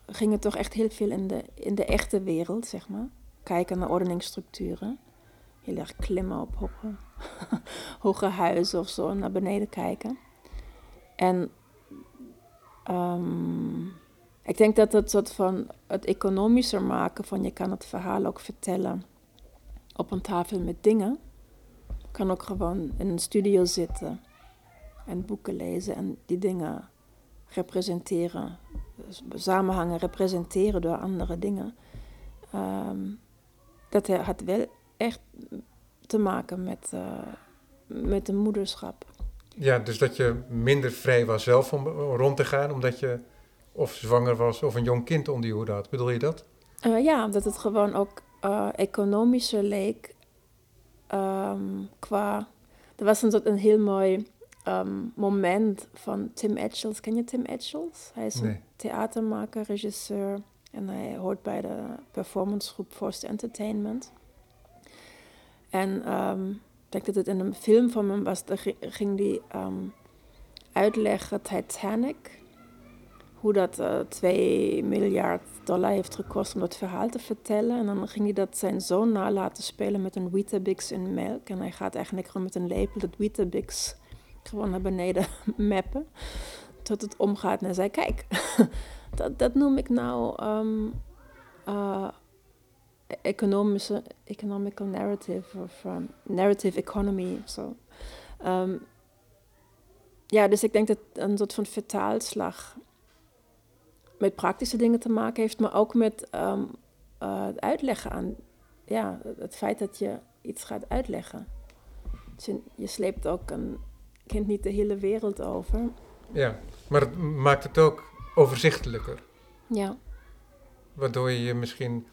ging het toch echt heel veel in de, in de echte wereld, zeg maar. Kijken naar ordeningsstructuren heel erg klimmen op hoge, hoge huizen of zo, naar beneden kijken. En um, ik denk dat het soort van het economischer maken van je kan het verhaal ook vertellen op een tafel met dingen. kan ook gewoon in een studio zitten en boeken lezen en die dingen representeren, samenhangen representeren door andere dingen. Um, dat had wel echt te maken met, uh, met de moederschap. Ja, dus dat je minder vrij was zelf om rond te gaan, omdat je of zwanger was of een jong kind onder je hoede had. Bedoel je dat? Uh, ja, omdat het gewoon ook uh, economischer leek um, qua... Er was een, soort een heel mooi um, moment van Tim Etchells. Ken je Tim Etchells? Hij is een theatermaker, regisseur en hij hoort bij de performancegroep Forced Entertainment. En um, ik denk dat het in een film van hem was, daar ging die um, uitleggen Titanic. Hoe dat uh, 2 miljard dollar heeft gekost om dat verhaal te vertellen. En dan ging hij dat zijn zoon na laten spelen met een Weetabix in melk. En hij gaat eigenlijk gewoon met een lepel dat Weetabix gewoon naar beneden mappen. Tot het omgaat en hij zei, kijk, dat, dat noem ik nou um, economische, economical narrative of um, narrative economy of zo. Um, ja, dus ik denk dat een soort van vertaalslag met praktische dingen te maken heeft, maar ook met um, uh, het uitleggen aan, ja, het feit dat je iets gaat uitleggen. Dus je, je sleept ook een kind niet de hele wereld over. Ja, maar het maakt het ook overzichtelijker. Ja. Waardoor je je misschien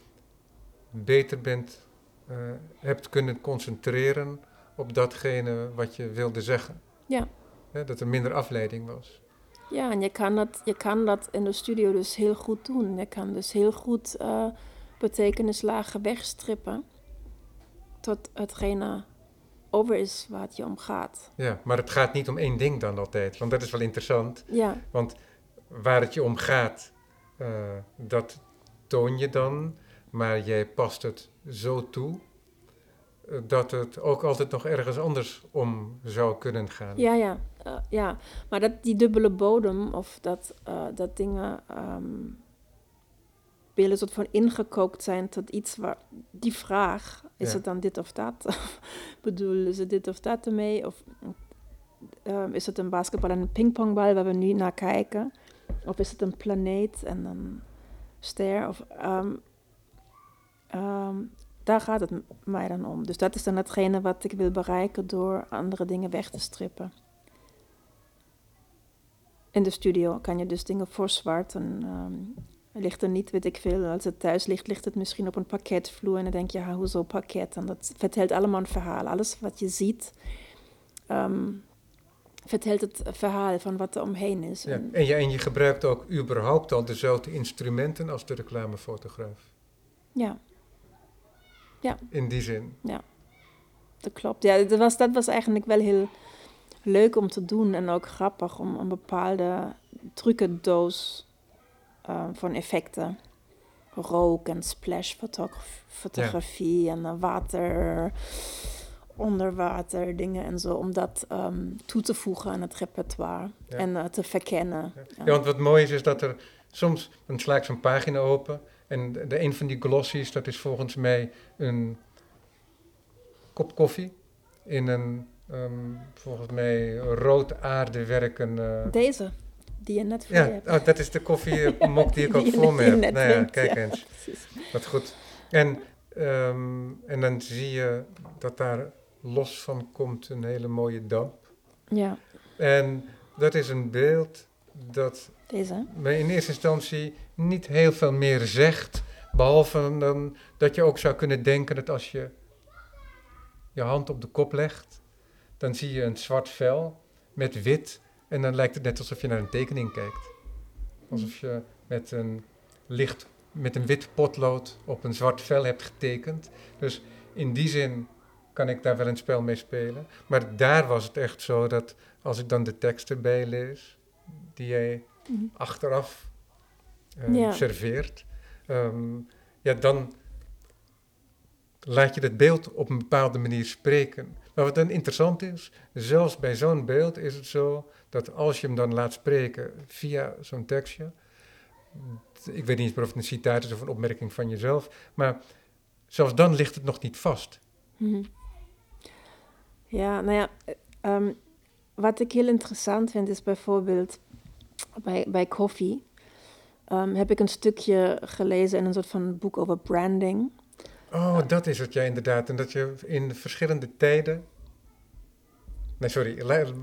beter bent, uh, hebt kunnen concentreren op datgene wat je wilde zeggen. Ja. Dat er minder afleiding was. Ja, en je kan, dat, je kan dat in de studio dus heel goed doen. Je kan dus heel goed uh, betekenislagen wegstrippen tot hetgene over is waar het je om gaat. Ja, maar het gaat niet om één ding dan altijd, want dat is wel interessant. Ja. Want waar het je om gaat, uh, dat toon je dan, maar jij past het zo toe uh, dat het ook altijd nog ergens anders om zou kunnen gaan. Ja, ja, uh, ja. maar dat, die dubbele bodem of dat, dat dingen um, willen soort van ingekookt zijn tot iets waar die vraag, is ja. het dan dit of dat? bedoel, is het dit of dat ermee? Of um, is het een basketbal en een pingpongbal waar we nu naar kijken? Of is het een planeet en een ster? Of, um, um, daar gaat het mij dan om. Dus dat is dan hetgene wat ik wil bereiken door andere dingen weg te strippen. In de studio kan je dus dingen voor zwart en um, ligt er niet, weet ik veel. Als het thuis ligt, ligt het misschien op een pakketvloer en dan denk je, ja, hoezo pakket? En dat vertelt allemaal een verhaal. Alles wat je ziet, um, vertelt het verhaal van wat er omheen is. Ja. En, je, en je gebruikt ook überhaupt al dezelfde instrumenten als de reclamefotograaf. Ja. Ja. In die zin. Ja, dat klopt. Ja, dat was, dat was eigenlijk wel heel leuk om te doen en ook grappig om een bepaalde trucendoos uh, van effecten. Rook en splash fotografie ja. en uh, water onderwater dingen en zo, om dat um, toe te voegen aan het repertoire ja. en uh, te verkennen. Ja. ja. want wat mooi is, is dat er soms, dan sla ik zo'n pagina open en de, de, een van die glossies, dat is volgens mij een kop koffie in een, um, volgens mij, rood aardewerk. Een, uh, Deze, die je net voor ja, je hebt. Oh, dat is de koffiemok die ik Die ook je voor me heb. Nou ja, kijk ja, eens. precies. Wat goed. En, ehm, en dan zie je dat daar los van komt een hele mooie damp. Ja, En dat is een beeld dat deze. mij in eerste instantie niet heel veel meer zegt. Behalve dan dat je ook zou kunnen denken dat als je je hand op de kop legt, dan zie je een zwart vel met wit. En dan lijkt het net alsof je naar een tekening kijkt. Alsof je met een licht, met een wit potlood op een zwart vel hebt getekend. Dus in die zin kan ik daar wel een spel mee spelen. Maar daar was het echt zo dat als ik dan de tekst erbij lees, die jij Mhm. achteraf eh, Ja. serveert, ehm, ja, dan laat je het beeld op een bepaalde manier spreken. Maar wat dan interessant is, zelfs bij zo'n beeld is het zo dat als je hem dan laat spreken via zo'n tekstje, ik weet niet of het een citaat is of een opmerking van jezelf, maar zelfs dan ligt het nog niet vast. Mhm. Ja, nou ja, eh, ehm, wat ik heel interessant vind is bijvoorbeeld bij, bij koffie. ehm, heb ik een stukje gelezen in een soort van boek over branding. Oh, dat is het, ja, inderdaad. En dat je in verschillende tijden. Nee, sorry,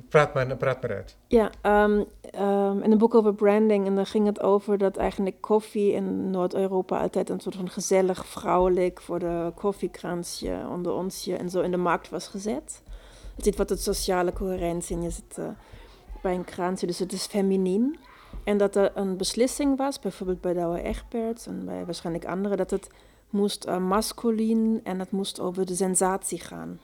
praat maar, praat maar uit. Ja, ehm, ehm, in een boek over branding. En daar ging het over dat eigenlijk koffie in Noord-Europa altijd een soort van gezellig vrouwelijk voor de koffiekransje onder onsje en zo in de markt was gezet. Het zit wat het sociale coherentie in. Je zit eh, bij een kraantje, dus het is feminien. En dat er een beslissing was, bijvoorbeeld bij Douwe Egberts en bij waarschijnlijk anderen, dat het moest uh, masculien en het moest over de sensatie gaan.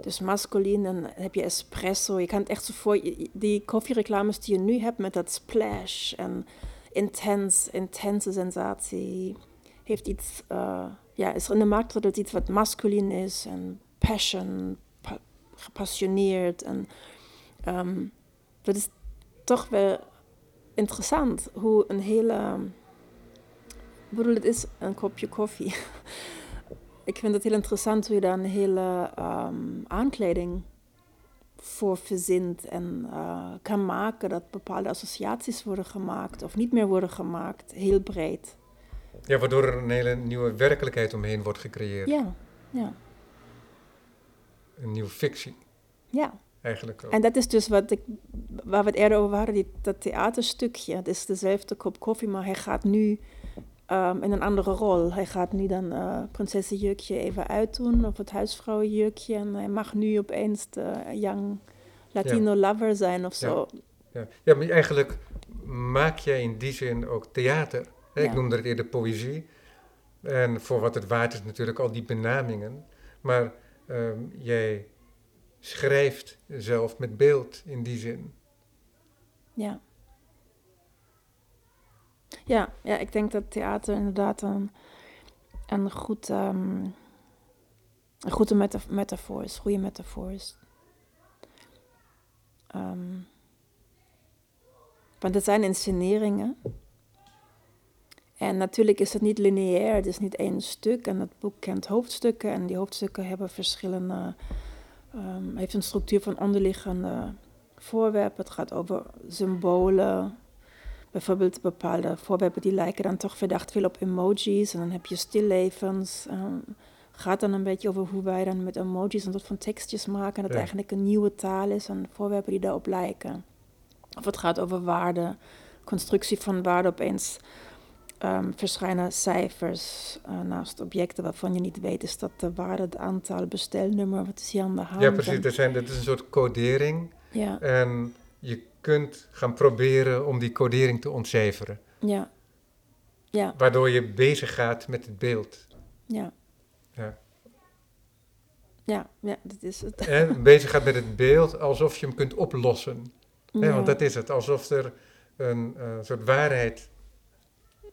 Dus masculin, dan heb je espresso. Je kan het echt zo voor... Die koffiereclames die je nu hebt met dat splash en intens, intense sensatie... heeft iets... eh, ja, is in de markt dat iets wat masculin is en passion, pa- gepassioneerd. En ehm, dat is toch wel interessant hoe een hele... Ik bedoel, het is een kopje koffie. Ik vind het heel interessant hoe je daar een hele ehm, aankleding voor verzint en eh, kan maken dat bepaalde associaties worden gemaakt of niet meer worden gemaakt, heel breed. Ja, waardoor er een hele nieuwe werkelijkheid omheen wordt gecreëerd. Ja, ja, Een nieuwe fictie, ja. Eigenlijk ook. En dat is dus wat ik, waar we het eerder over hadden, die, dat theaterstukje. Het is dezelfde kop koffie, maar hij gaat nu um, in een andere rol. Hij gaat nu dan uh, prinsessenjurkje even uitdoen, of het huisvrouwenjurkje. En hij mag nu opeens de young Latino lover zijn of zo. Ja. ja, maar eigenlijk maak jij in die zin ook theater. Ik noemde het eerder poëzie. En voor wat het waard is natuurlijk al die benamingen. Maar um, jij schrijft zelf met beeld in die zin. Ja. Ja, ja ik denk dat theater inderdaad een, een, goed, um, een goede metafoor is, goede metafoor is. Um, want het zijn insceneringen. En natuurlijk is het niet lineair, het is niet één stuk. En het boek kent hoofdstukken en die hoofdstukken hebben verschillende, um, heeft een structuur van onderliggende voorwerpen. Het gaat over symbolen, bijvoorbeeld bepaalde voorwerpen die lijken dan toch verdacht veel op emojis. En dan heb je stillevens. Um, gaat dan een beetje over hoe wij dan met emojis een soort van tekstjes maken. En dat ja. eigenlijk een nieuwe taal is en voorwerpen die daarop lijken. Of het gaat over waarde, constructie van waarde opeens um, verschijnen cijfers uh, naast objecten waarvan je niet weet, is dat de waarde, het aantal, bestelnummer, wat is hier aan de hand? Ja, precies. Er zijn, dat is een soort codering. Ja. En je kunt gaan proberen om die codering te ontcijferen. Ja. ja. Waardoor je bezig gaat met het beeld. Ja. Ja. Ja, ja, dat is het. En bezig gaat met het beeld alsof je hem kunt oplossen. Ja. want dat is het. Alsof er een uh, soort waarheid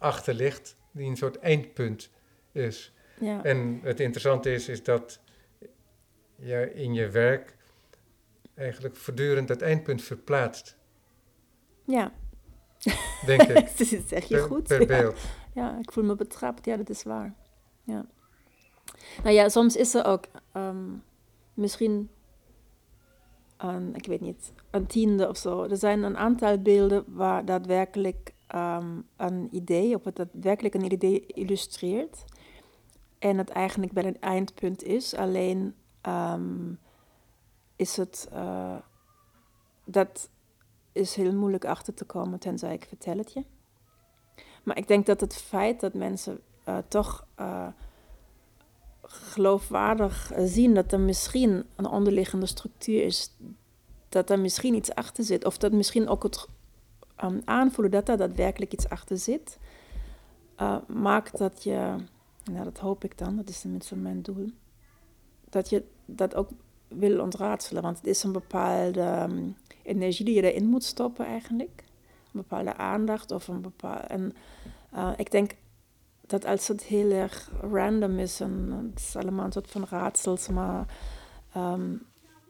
achter ligt, die een soort eindpunt is. Ja. En het interessante is, is dat je in je werk eigenlijk voortdurend dat eindpunt verplaatst. Ja. Denk ik. dat zeg je per, goed. Per beeld. Ja. ik voel me betrapt. Ja, dat is waar. Ja. Nou ja, soms is er ook um, misschien een, ik weet niet, een tiende of zo. Er zijn een aantal beelden waar daadwerkelijk um, een idee, of het daadwerkelijk een idee illustreert. En het eigenlijk bij een eindpunt is. Alleen um, is het, uh, dat is heel moeilijk achter te komen, tenzij ik vertel het je. Maar ik denk dat het feit dat mensen uh, toch uh, geloofwaardig zien dat er misschien een onderliggende structuur is, dat er misschien iets achter zit, of dat misschien ook het um, aanvoelen dat er daadwerkelijk iets achter zit, uh, maakt dat je, nou dat hoop ik dan, dat is tenminste mijn doel, dat je dat ook wil ontraadselen. Want het is een bepaalde um, energie die je erin moet stoppen eigenlijk. Een bepaalde aandacht of een bepaalde... En uh, ik denk dat als het heel erg random is en het is allemaal een soort van raadsels, maar um,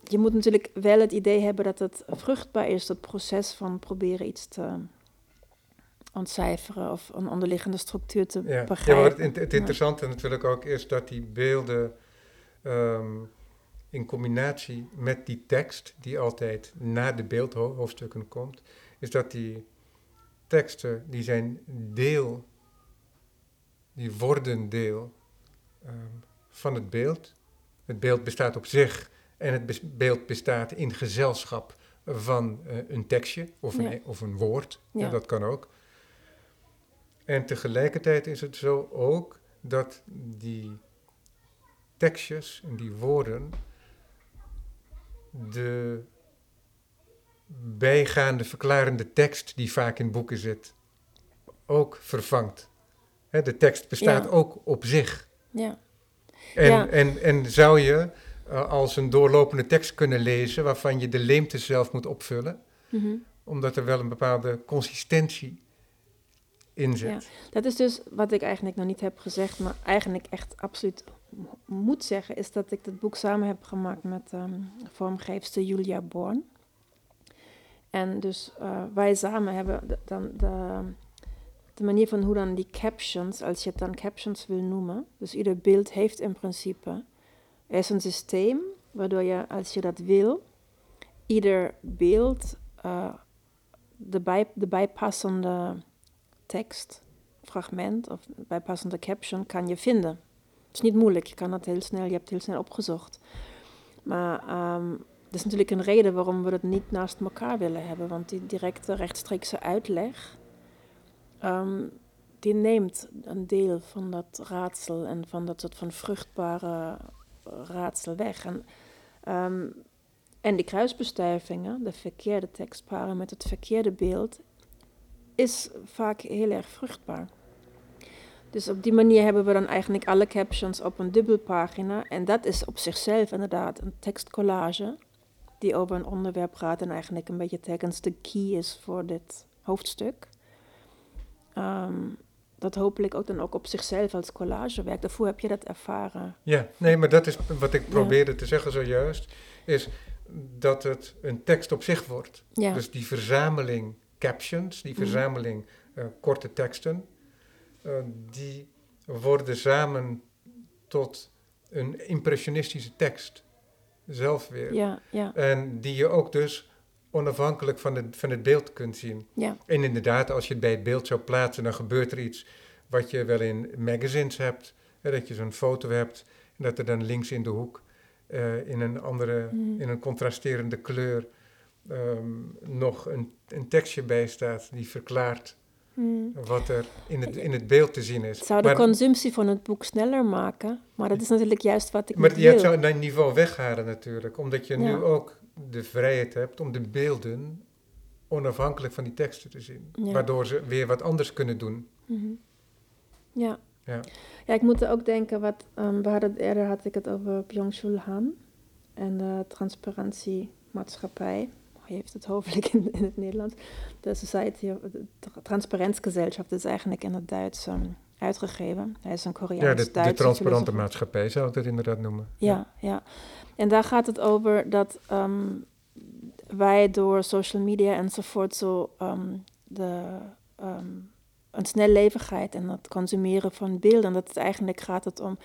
je moet natuurlijk wel het idee hebben dat het vruchtbaar is, het proces van proberen iets te ontcijferen of een onderliggende structuur te ja. begrijpen. Ja, maar het, het interessante natuurlijk ook is dat die beelden um, in combinatie met die tekst, die altijd na de beeldhoofdstukken komt, is dat die teksten, die zijn deel, die worden deel um, van het beeld. Het beeld bestaat op zich en het beeld bestaat in gezelschap van uh, een tekstje of een, ja. of een woord. Ja. Dat kan ook. En tegelijkertijd is het zo ook dat die tekstjes en die woorden de bijgaande verklarende tekst die vaak in boeken zit ook vervangt. He, de tekst bestaat ook op zich. Ja. En, en, en zou je uh, als een doorlopende tekst kunnen lezen waarvan je de leemte zelf moet opvullen. Mm -hmm. Omdat er wel een bepaalde consistentie in zit. Ja, dat is dus wat ik eigenlijk nog niet heb gezegd, maar eigenlijk echt absoluut moet zeggen, is dat ik het boek samen heb gemaakt met um, vormgeefster Julia Born. En dus uh, wij samen hebben de, dan de, de manier van hoe dan die captions, als je het dan captions wil noemen, dus ieder beeld heeft in principe er is een systeem waardoor je, als je dat wil, ieder beeld uh, de, bij, de bijpassende tekst, fragment of bijpassende caption kan je vinden. Het is niet moeilijk, je kan dat heel snel, je hebt heel snel opgezocht. Maar um, dat is natuurlijk een reden waarom we het niet naast elkaar willen hebben, want die directe rechtstreekse uitleg um, die neemt een deel van dat raadsel en van dat soort van vruchtbare raadsel weg. En, ehm, en die kruisbestuivingen, de verkeerde tekstparen met het verkeerde beeld, is vaak heel erg vruchtbaar. Dus op die manier hebben we dan eigenlijk alle captions op een dubbelpagina. En dat is op zichzelf inderdaad een tekstcollage die over een onderwerp gaat en eigenlijk een beetje telkens de key is voor dit hoofdstuk. Ehm, dat hopelijk ook dan ook op zichzelf als collage werkt. Daarvoor heb je dat ervaren. Ja, nee, maar dat is wat ik probeerde te zeggen zojuist, is dat het een tekst op zich wordt. Ja. Dus die verzameling captions, die Mhm. verzameling eh, korte teksten, eh, die worden samen tot een impressionistische tekst zelf weer. Ja, ja, En die je ook dus onafhankelijk van het, van het beeld kunt zien. ja, En inderdaad, als je het bij het beeld zou plaatsen, dan gebeurt er iets wat je wel in magazines hebt. Hè, dat je zo'n foto hebt en dat er dan links in de hoek eh, in een andere, Mhm. in een contrasterende kleur ehm, nog een, een tekstje bij staat die verklaart Hmm. wat er in het, in het beeld te zien is. Het zou de maar consumptie van het boek sneller maken, maar dat is natuurlijk juist wat ik maar niet je wil. zou dat niveau weghalen natuurlijk, omdat je Ja. nu ook de vrijheid hebt om de beelden onafhankelijk van die teksten te zien. Ja. Waardoor ze weer wat anders kunnen doen. Mhm. Ja. Ja. ja, ik moet er ook denken, wat, ehm, we hadden eerder had ik het over Byung-Chul Han en de transparantiemaatschappij. Hij heeft het hoofdelijk in, in het Nederlands. De Society of is eigenlijk in het Duits ehm, uitgegeven. Hij is een Ja, Koreaans de, transparante maatschappij zou ik dat inderdaad noemen. Ja, ja. En daar gaat het over dat ehm, wij door social media enzovoort zo ehm, de, ehm, een snellevigheid en het consumeren van beelden, dat het eigenlijk gaat het om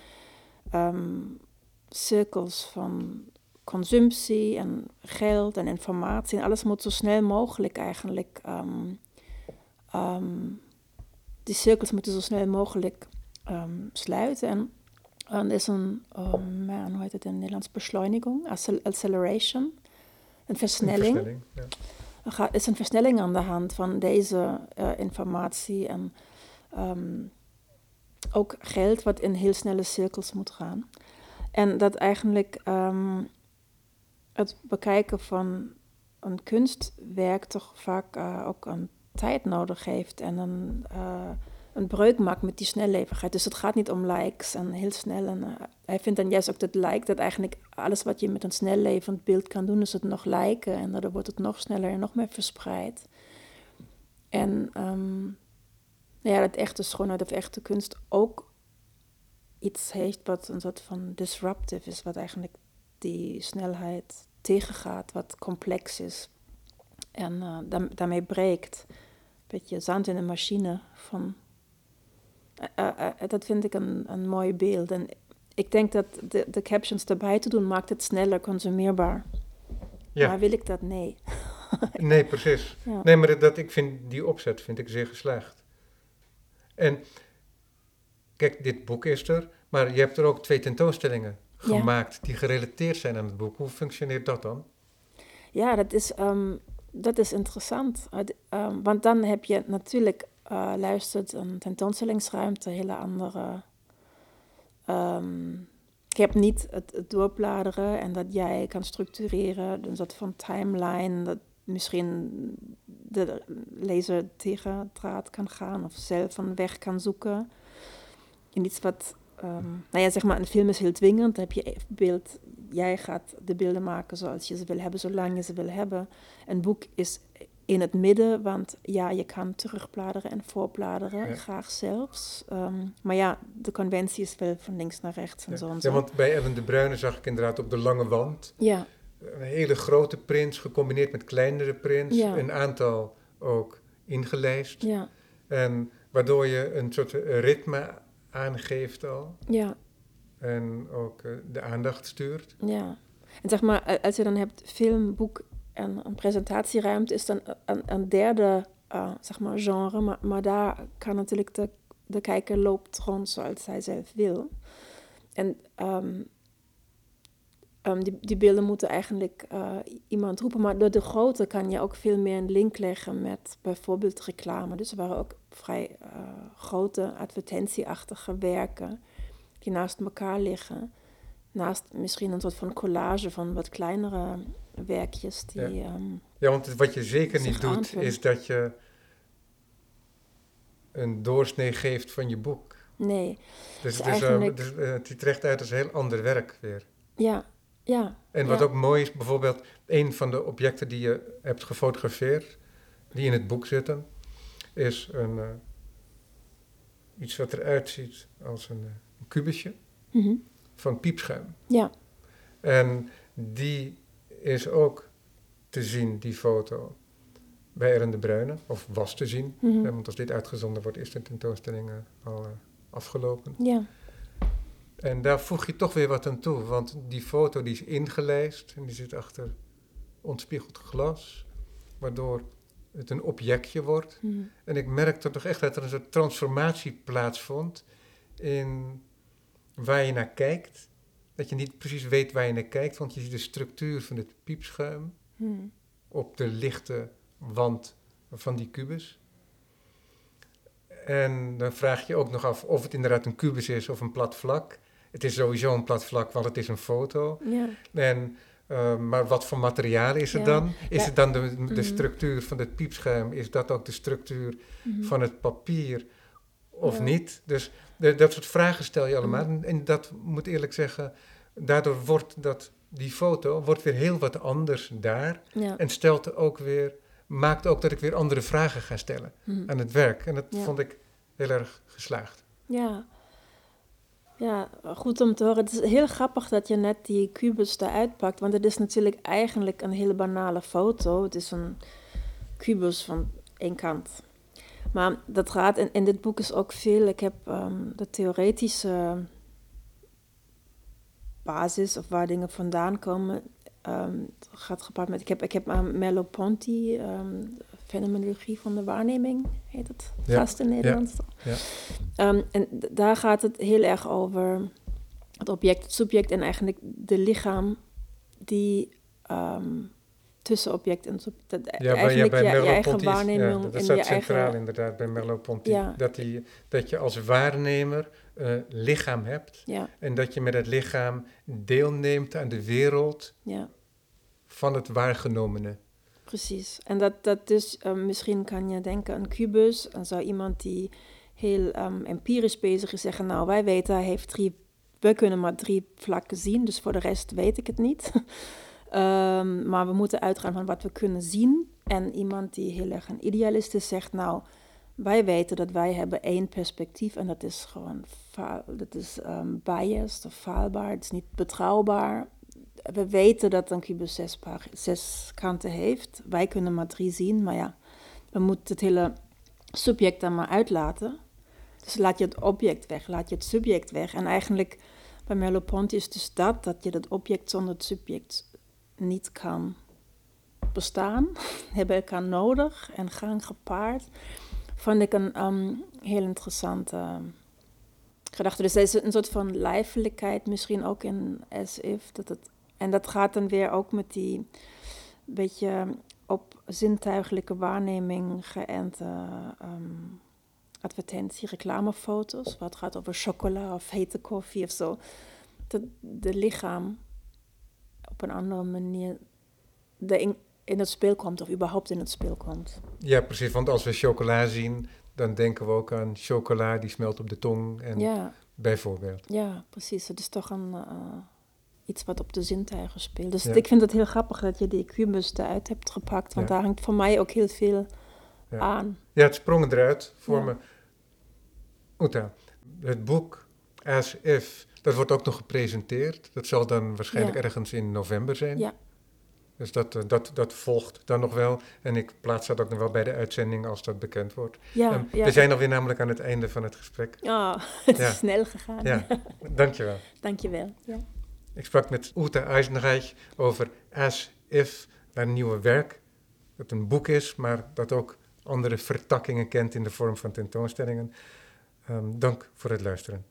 cirkels van consumptie en geld en informatie. En alles moet zo snel mogelijk eigenlijk die cirkels moeten zo snel mogelijk sluiten. En en is een, oh man, hoe heet het in het Nederlands? Beschleunigung, accel- acceleration, een Een versnelling. ja. Er is een versnelling aan de hand van deze eh, informatie en ehm, ook geld wat in heel snelle cirkels moet gaan. En dat eigenlijk ehm, het bekijken van een kunstwerk toch vaak eh, ook een tijd nodig heeft en een, eh, een breuk maakt met die snellevigheid. Dus het gaat niet om likes en heel snel. En, eh, hij vindt dan juist ook dat like, dat eigenlijk alles wat je met een snellevend beeld kan doen, is het nog liken. En dan wordt het nog sneller en nog meer verspreid. En nou ja, dat echte schoonheid of echte kunst ook iets heeft wat een soort van disruptive is, wat eigenlijk die snelheid tegengaat, wat complex is. En eh, daarmee breekt. Een beetje zand in een machine van eh, eh, eh, dat vind ik een, een mooi beeld. En ik denk dat de, de captions erbij te doen maakt het sneller consumeerbaar. Ja. Maar wil ik dat? Nee. Nee, precies. Ja. Nee, maar dat- ik vind die opzet vind ik zeer geslaagd. En kijk, dit boek is er, maar je hebt er ook twee tentoonstellingen Ja. gemaakt die gerelateerd zijn aan het boek. Hoe functioneert dat dan? Ja, dat is, ehm, dat is interessant. Ehm, want dan heb je natuurlijk, eh, luistert, een tentoonstellingsruimte, hele andere. ehm, je hebt niet het, doorbladeren en dat jij kan structureren, een soort van timeline, dat misschien de lezer tegen draad kan gaan of zelf een weg kan zoeken. In iets wat, ehm, nou ja, zeg maar, een film is heel dwingend. Dan heb je beeld, jij gaat de beelden maken zoals je ze wil hebben, zolang je ze wil hebben. Een boek is in het midden, want ja, je kan terugbladeren en voorbladeren, Ja. graag zelfs. Ehm, maar ja, de conventie is wel van links naar rechts en Ja. zo Ja, want bij Ellen de Bruyne zag ik inderdaad op de lange wand Ja, een hele grote prints gecombineerd met kleinere prints. Ja. Een aantal ook ingelijst. ja, En waardoor je een soort eh, ritme aangeeft al. ja. En ook eh, de aandacht stuurt. Ja, en zeg maar, eh, als je dan hebt film, boek en een presentatieruimte, is dan een, derde eh, zeg maar genre, maar, daar kan natuurlijk de, de kijker loopt rond zoals hij zelf wil. En ehm, Ehm, die, die beelden moeten eigenlijk uh, iemand roepen. Maar door de grootte kan je ook veel meer een link leggen met bijvoorbeeld reclame. Dus er waren ook vrij uh, grote advertentieachtige werken die naast elkaar liggen. Naast misschien een soort van collage van wat kleinere werkjes. Die, ja. Um, ja, want wat je zeker niet doet, is dat je een doorsnee geeft van je boek. Nee. Dus, het, is, eigenlijk... dus uh, het ziet recht uit als heel ander werk weer. Ja, ja. En wat ook mooi is, bijvoorbeeld een van de objecten die je hebt gefotografeerd, die in het boek zitten, is een, uh, iets wat eruit ziet als een, een kubusje mm van piepschuim. Ja. En die is ook te zien, die foto, bij Ellen de Bruyne, of was te zien. Mm want als dit uitgezonden wordt, is de tentoonstelling al afgelopen. Ja. En daar voeg je toch weer wat aan toe, want die foto die is ingelijst en die zit achter ontspiegeld glas, waardoor het een objectje wordt. Hmm. En ik merkte toch echt dat er een soort transformatie plaatsvond in waar je naar kijkt. Dat je niet precies weet waar je naar kijkt, want je ziet de structuur van het piepschuim hmm. op de lichte wand van die kubus. En dan vraag je ook nog af of het inderdaad een kubus is of een plat vlak. Het is sowieso een plat vlak, want het is een foto. Ja. En, uh, maar wat voor materiaal is het Ja. dan? Is Ja. het dan de, de Mhm. structuur van het piepschuim? Is dat ook de structuur Mhm. van het papier of niet? Dus de- dat soort vragen stel je allemaal. Mhm. En, en dat moet eerlijk zeggen, daardoor wordt dat, die foto wordt weer heel wat anders daar. Ja. En stelt ook weer, maakt ook dat ik weer andere vragen ga stellen Mhm. aan het werk. En dat Ja. vond ik heel erg geslaagd. Ja. Ja, goed om te horen. Het is heel grappig dat je net die kubus eruit pakt, want het is natuurlijk eigenlijk een hele banale foto. Het is een kubus van één kant. Maar dat gaat, in, in dit boek is ook veel, ik heb ehm, de theoretische basis of waar dingen vandaan komen, het gaat gepaard met, ik heb, ik heb aan Merleau-Ponty, ehm, fenomenologie van de waarneming, heet het Ja, vast in Nederlands. ja. Ehm, en daar gaat het heel erg over het object, het subject en eigenlijk de lichaam die tussen object en subject, Ja, bij, ja, bij je, eigen is- waarneming ja, dat staat centraal eigen... inderdaad bij Merleau-Ponty. Ja. Dat, die, dat je als waarnemer een lichaam hebt Ja, en dat je met het lichaam deelneemt aan de wereld ja, van het waargenomene. precies. En dat, dat dus, ehm, misschien kan je denken, een kubus, dan zou iemand die heel ehm, empirisch bezig is zeggen, nou wij weten, hij heeft drie, we kunnen maar drie vlakken zien, dus voor de rest weet ik het niet. Ehm, maar we moeten uitgaan van wat we kunnen zien. En iemand die heel erg een idealist is, zegt nou, wij weten dat wij hebben één perspectief en dat is gewoon dat is ehm, biased of faalbaar, het is niet betrouwbaar. We weten dat een kubus zes, zes kanten heeft. Wij kunnen maar drie zien, maar ja, we moeten het hele subject dan maar uitlaten. Dus laat je het object weg, laat je het subject weg. En eigenlijk bij Merleau-Ponty is dus dat, dat je het object zonder het subject niet kan bestaan. Hebben elkaar nodig en gaan gepaard. Vond ik een ehm, heel interessante gedachte. Dus er is een soort van lijfelijkheid misschien ook in as. Dat het, en dat gaat dan weer ook met die beetje op zintuigelijke waarneming geënte ehm, advertentie, reclamefoto's. Wat gaat over chocola of hete koffie of zo. De lichaam op een andere manier de in, in het speel komt of überhaupt in het speel komt. Ja, precies. Want als we chocola zien, dan denken we ook aan chocola die smelt op de tong. En Ja, Bijvoorbeeld. ja, precies. Het is toch een, eh, iets wat op de zintuigen speelt. Dus Ja. ik vind het heel grappig dat je die kubus eruit hebt gepakt. Want Ja. daar hangt voor mij ook heel veel aan. Ja, het sprong eruit voor me. Oeta, het boek As If, dat wordt ook nog gepresenteerd. Dat zal dan waarschijnlijk Ja. ergens in november zijn. Ja. Dus dat, eh, dat, dat volgt dan nog wel. En ik plaats dat ook nog wel bij de uitzending als dat bekend wordt. Ja, ja. We zijn alweer namelijk aan het einde van het gesprek. Oh, het Ja. is snel gegaan. Ja, dankjewel. Dankjewel. Ja. Ik sprak met Uta Eisenreich over As If, haar nieuwe werk. Dat een boek is, maar dat ook andere vertakkingen kent in de vorm van tentoonstellingen. Ehm, dank voor het luisteren.